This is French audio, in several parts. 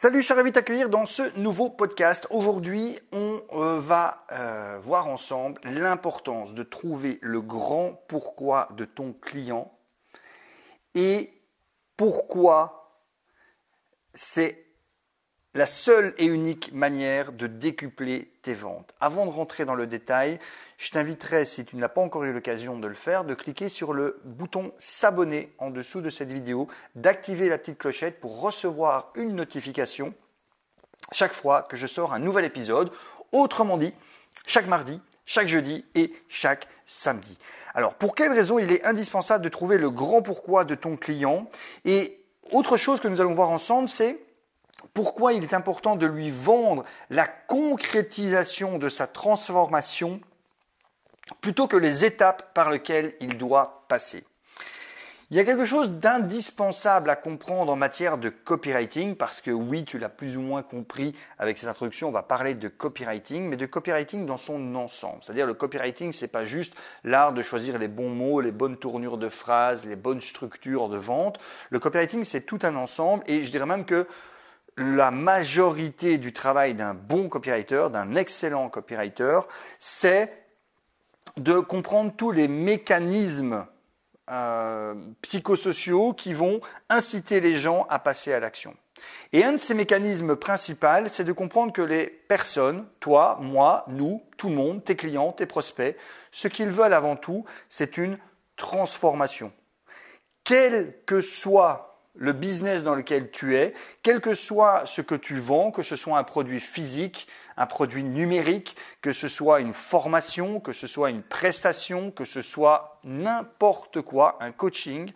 Salut, je suis ravi de t'accueillir dans ce nouveau podcast. Aujourd'hui, on euh, va euh, voir ensemble l'importance de trouver le grand pourquoi de ton client et pourquoi c'est la seule et unique manière de décupler tes ventes. Avant de rentrer dans le détail, je t'inviterai, si tu n'as pas encore eu l'occasion de le faire, de cliquer sur le bouton s'abonner en dessous de cette vidéo, d'activer la petite clochette pour recevoir une notification chaque fois que je sors un nouvel épisode. Autrement dit, chaque mardi, chaque jeudi et chaque samedi. Alors, pour quelle raison il est indispensable de trouver le grand pourquoi de ton client? Et autre chose que nous allons voir ensemble, c'est pourquoi il est important de lui vendre la concrétisation de sa transformation plutôt que les étapes par lesquelles il doit passer? Il y a quelque chose d'indispensable à comprendre en matière de copywriting parce que oui, tu l'as plus ou moins compris avec cette introduction, on va parler de copywriting, mais de copywriting dans son ensemble. C'est-à-dire le copywriting, c'est pas juste l'art de choisir les bons mots, les bonnes tournures de phrases, les bonnes structures de vente. Le copywriting, c'est tout un ensemble et je dirais même que la majorité du travail d'un bon copywriter, d'un excellent copywriter, c'est de comprendre tous les mécanismes euh, psychosociaux qui vont inciter les gens à passer à l'action. Et un de ces mécanismes principaux, c'est de comprendre que les personnes, toi, moi, nous, tout le monde, tes clients, tes prospects, ce qu'ils veulent avant tout, c'est une transformation. Quel que soit le business dans lequel tu es, quel que soit ce que tu vends, que ce soit un produit physique, un produit numérique, que ce soit une formation, que ce soit une prestation, que ce soit n'importe quoi, un coaching,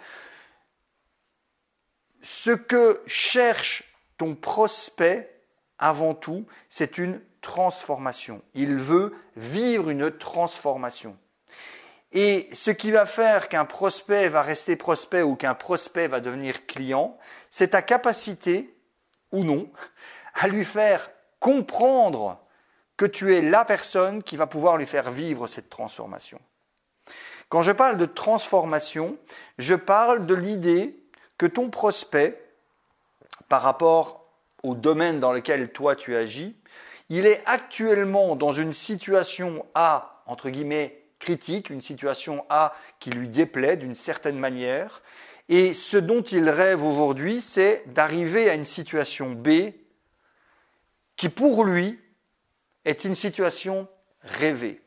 ce que cherche ton prospect avant tout, c'est une transformation. Il veut vivre une transformation. Et ce qui va faire qu'un prospect va rester prospect ou qu'un prospect va devenir client, c'est ta capacité, ou non, à lui faire comprendre que tu es la personne qui va pouvoir lui faire vivre cette transformation. Quand je parle de transformation, je parle de l'idée que ton prospect, par rapport au domaine dans lequel toi tu agis, il est actuellement dans une situation à, entre guillemets, critique, une situation A qui lui déplaît d'une certaine manière. Et ce dont il rêve aujourd'hui, c'est d'arriver à une situation B qui pour lui est une situation rêvée.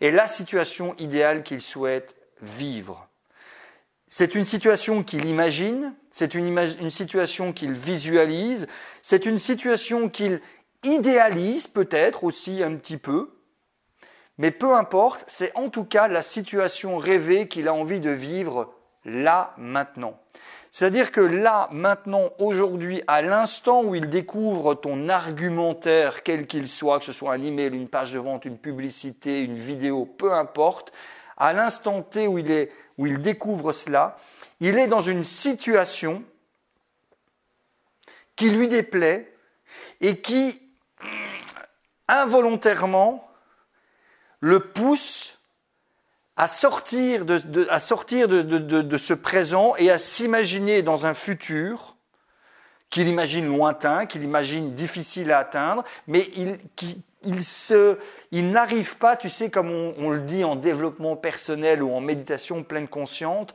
Et la situation idéale qu'il souhaite vivre. C'est une situation qu'il imagine, c'est une, une, situation qu'il visualise, c'est une situation qu'il idéalise peut-être aussi un petit peu, mais peu importe, c'est en tout cas la situation rêvée qu'il a envie de vivre là, maintenant. C'est-à-dire que là, maintenant, aujourd'hui, à l'instant où il découvre ton argumentaire, quel qu'il soit, que ce soit un email, une page de vente, une publicité, une vidéo, peu importe, à l'instant T où il, est, où il découvre cela, il est dans une situation qui lui déplaît et qui, involontairement, le pousse à sortir de, à sortir de, ce présent et à s'imaginer dans un futur qu'il imagine lointain, qu'il imagine difficile à atteindre, mais il, il, se, il n'arrive pas, tu sais, comme on, le dit en développement personnel ou en méditation pleine consciente,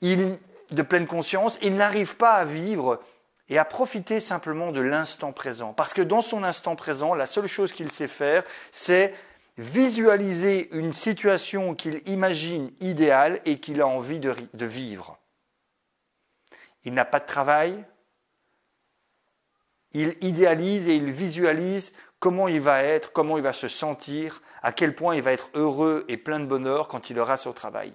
il, de pleine conscience, il n'arrive pas à vivre et à profiter simplement de l'instant présent. Parce que dans son instant présent, la seule chose qu'il sait faire, c'est visualiser une situation qu'il imagine idéale et qu'il a envie de, vivre. Il n'a pas de travail, il idéalise et il visualise comment il va être, comment il va se sentir, à quel point il va être heureux et plein de bonheur quand il aura son travail.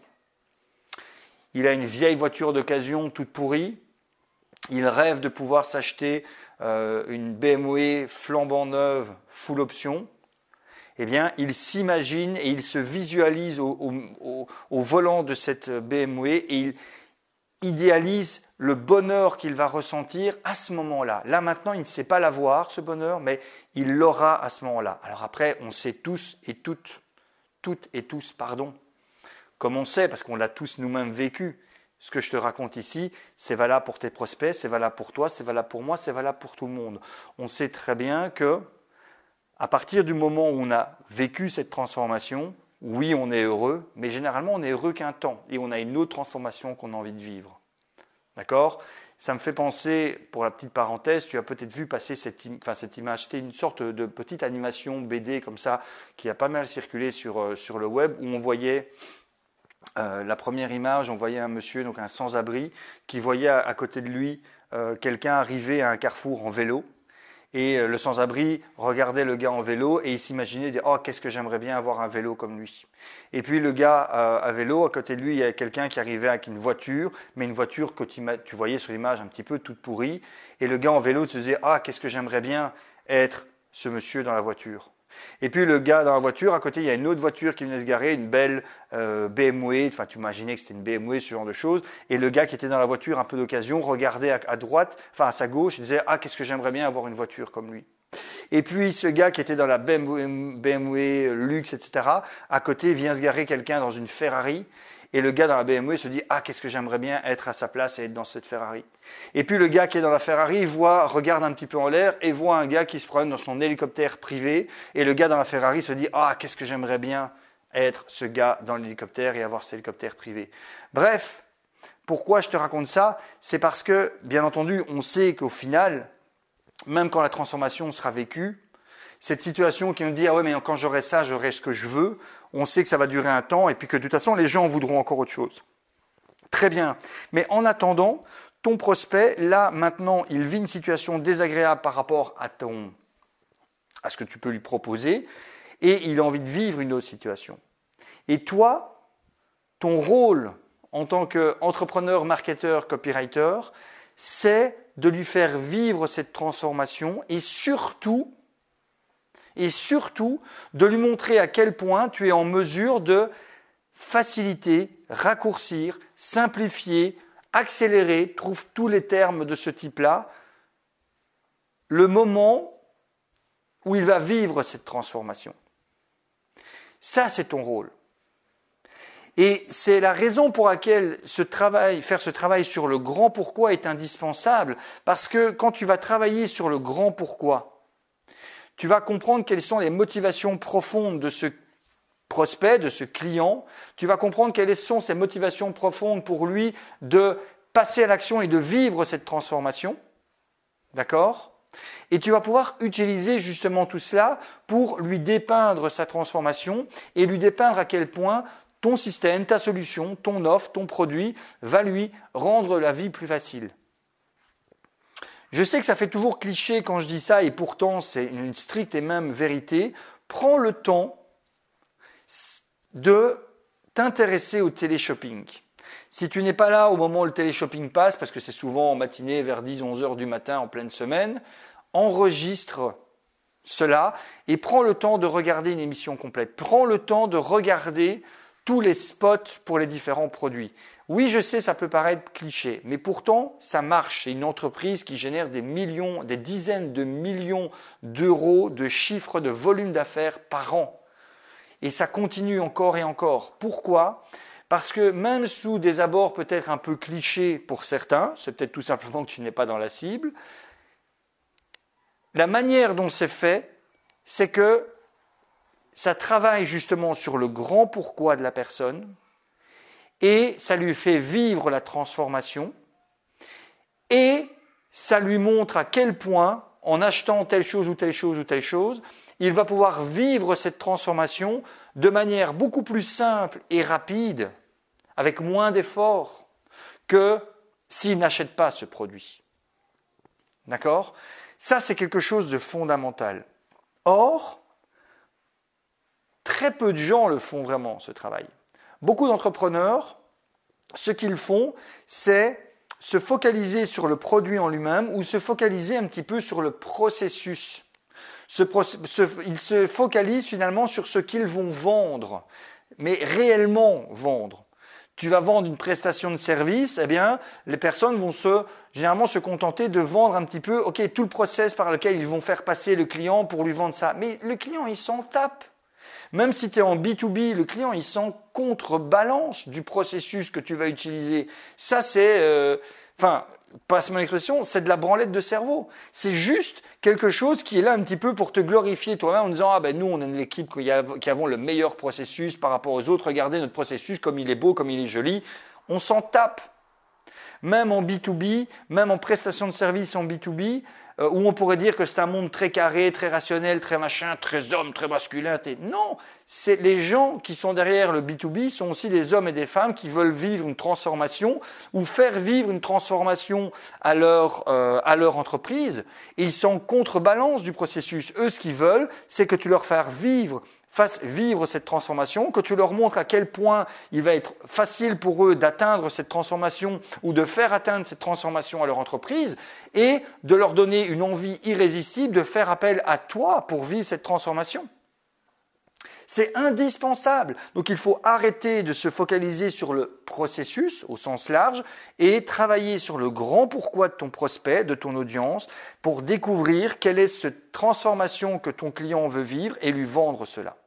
Il a une vieille voiture d'occasion toute pourrie, il rêve de pouvoir s'acheter euh, une BMW flambant neuve, full option, eh bien, il s'imagine et il se visualise au, volant de cette BMW et il idéalise le bonheur qu'il va ressentir à ce moment-là. Là maintenant, il ne sait pas l'avoir, ce bonheur, mais il l'aura à ce moment-là. Alors après, on sait tous et toutes, toutes et tous, pardon, comme on sait, parce qu'on l'a tous nous-mêmes vécu, ce que je te raconte ici, c'est valable pour tes prospects, c'est valable pour toi, c'est valable pour moi, c'est valable pour tout le monde. On sait très bien que à partir du moment où on a vécu cette transformation, oui, on est heureux, mais généralement on est heureux qu'un temps et on a une autre transformation qu'on a envie de vivre. D'accord? Ça me fait penser, pour la petite parenthèse, tu as peut-être vu passer cette, image, c'était une sorte de petite animation BD comme ça qui a pas mal circulé sur, euh, le web où on voyait euh, la première image, on voyait un monsieur, donc un sans-abri, qui voyait à, côté de lui euh, quelqu'un arriver à un carrefour en vélo. Et euh, le sans-abri regardait le gars en vélo et il s'imaginait Oh, qu'est-ce que j'aimerais bien avoir un vélo comme lui. Et puis le gars à vélo, à côté de lui, il y a quelqu'un qui arrivait avec une voiture, mais une voiture que tu, tu voyais sur l'image un petit peu toute pourrie. Et le gars en vélo se disait Ah, qu'est-ce que j'aimerais bien être ce monsieur dans la voiture. Et puis le gars dans la voiture, à côté, il y a une autre voiture qui venait se garer, une belle euh, BMW, enfin tu imaginais que c'était une BMW, ce genre de choses. Et le gars qui était dans la voiture, un peu d'occasion, regardait à, droite, enfin à sa gauche, il disait Ah, qu'est-ce que j'aimerais bien avoir une voiture comme lui? Et puis ce gars qui était dans la BMW, BMW luxe, etc., à côté vient se garer quelqu'un dans une Ferrari et le gars dans la BMW se dit Ah, qu'est-ce que j'aimerais bien être à sa place et être dans cette Ferrari. Et puis le gars qui est dans la Ferrari voit, regarde un petit peu en l'air et voit un gars qui se promène dans son hélicoptère privé. Et le gars dans la Ferrari se dit Ah, qu'est-ce que j'aimerais bien être ce gars dans l'hélicoptère et avoir cet hélicoptère privé. Bref, pourquoi je te raconte ça? C'est parce que, bien entendu, on sait qu'au final, même quand la transformation sera vécue, cette situation qui nous dit ah ouais mais quand j'aurai ça j'aurai ce que je veux, on sait que ça va durer un temps et puis que de toute façon, les gens voudront encore autre chose. Très bien. Mais en attendant, ton prospect, là, maintenant, il vit une situation désagréable par rapport à ton, à ce que tu peux lui proposer et il a envie de vivre une autre situation. Et toi, ton rôle en tant qu'entrepreneur, marketeur, copywriter, c'est de lui faire vivre cette transformation et surtout et surtout de lui montrer à quel point tu es en mesure de faciliter, raccourcir, simplifier, accélérer, trouve tous les termes de ce type-là, le moment où il va vivre cette transformation. Ça, c'est ton rôle. Et c'est la raison pour laquelle faire ce travail sur le grand pourquoi est indispensable, parce que quand tu vas travailler sur le grand pourquoi, tu vas comprendre quelles sont les motivations profondes de ce prospect, de ce client. Tu vas comprendre quelles sont ses motivations profondes pour lui de passer à l'action et de vivre cette transformation. D'accord? Et tu vas pouvoir utiliser justement tout cela pour lui dépeindre sa transformation et lui dépeindre à quel point ton système, ta solution, ton offre, ton produit va lui rendre la vie plus facile. Je sais que ça fait toujours cliché quand je dis ça, et pourtant c'est une stricte et même vérité. Prends le temps de t'intéresser au téléshopping. Si tu n'es pas là au moment où le téléshopping passe, parce que c'est souvent en matinée vers 10-11 heures du matin en pleine semaine, enregistre cela et prends le temps de regarder une émission complète. Prends le temps de regarder tous les spots pour les différents produits. Oui, je sais, ça peut paraître cliché, mais pourtant, ça marche. C'est une entreprise qui génère des millions, des dizaines de millions d'euros de chiffres de volume d'affaires par an. Et ça continue encore et encore. Pourquoi? Parce que même sous des abords peut-être un peu clichés pour certains, c'est peut-être tout simplement que tu n'es pas dans la cible, la manière dont c'est fait, c'est que ça travaille justement sur le grand pourquoi de la personne, et ça lui fait vivre la transformation et ça lui montre à quel point, en achetant telle chose ou telle chose ou telle chose, il va pouvoir vivre cette transformation de manière beaucoup plus simple et rapide, avec moins d'efforts, que s'il n'achète pas ce produit. D'accord? Ça, c'est quelque chose de fondamental. Or, très peu de gens le font vraiment, ce travail. Beaucoup d'entrepreneurs, ce qu'ils font, c'est se focaliser sur le produit en lui-même ou se focaliser un petit peu sur le processus. ils se focalisent finalement sur ce qu'ils vont vendre, mais réellement vendre. Tu vas vendre une prestation de service, eh bien, les personnes vont se, généralement se contenter de vendre un petit peu, ok, tout le process par lequel ils vont faire passer le client pour lui vendre ça. Mais le client, il s'en tape. Même si tu es en B2B, le client, il s'en contrebalance du processus que tu vas utiliser. Ça, c'est... Euh, enfin, passe mon expression, c'est de la branlette de cerveau. C'est juste quelque chose qui est là un petit peu pour te glorifier toi-même en disant ah ben nous on est l'équipe qui, qui avons le meilleur processus par rapport aux autres. Regardez notre processus comme il est beau, comme il est joli. On s'en tape. Même en B2B, même en prestation de service en B2B, euh, où on pourrait dire que c'est un monde très carré, très rationnel, très machin, très homme, très masculin. Non, c'est les gens qui sont derrière le B2B sont aussi des hommes et des femmes qui veulent vivre une transformation ou faire vivre une transformation à leur euh, à leur entreprise. Ils sont contrebalance du processus. Eux, ce qu'ils veulent, c'est que tu leur fasses vivre fassent vivre cette transformation, que tu leur montres à quel point il va être facile pour eux d'atteindre cette transformation ou de faire atteindre cette transformation à leur entreprise, et de leur donner une envie irrésistible de faire appel à toi pour vivre cette transformation. C'est indispensable. Donc il faut arrêter de se focaliser sur le processus au sens large et travailler sur le grand pourquoi de ton prospect, de ton audience, pour découvrir quelle est cette transformation que ton client veut vivre et lui vendre cela.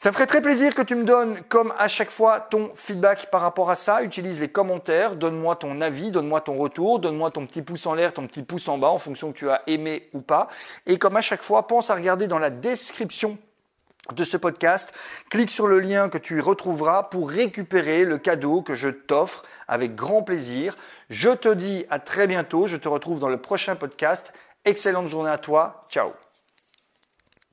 Ça me ferait très plaisir que tu me donnes, comme à chaque fois, ton feedback par rapport à ça. Utilise les commentaires, donne-moi ton avis, donne-moi ton retour, donne-moi ton petit pouce en l'air, ton petit pouce en bas en fonction que tu as aimé ou pas. Et comme à chaque fois, pense à regarder dans la description de ce podcast. Clique sur le lien que tu retrouveras pour récupérer le cadeau que je t'offre avec grand plaisir. Je te dis à très bientôt. Je te retrouve dans le prochain podcast. Excellente journée à toi. Ciao.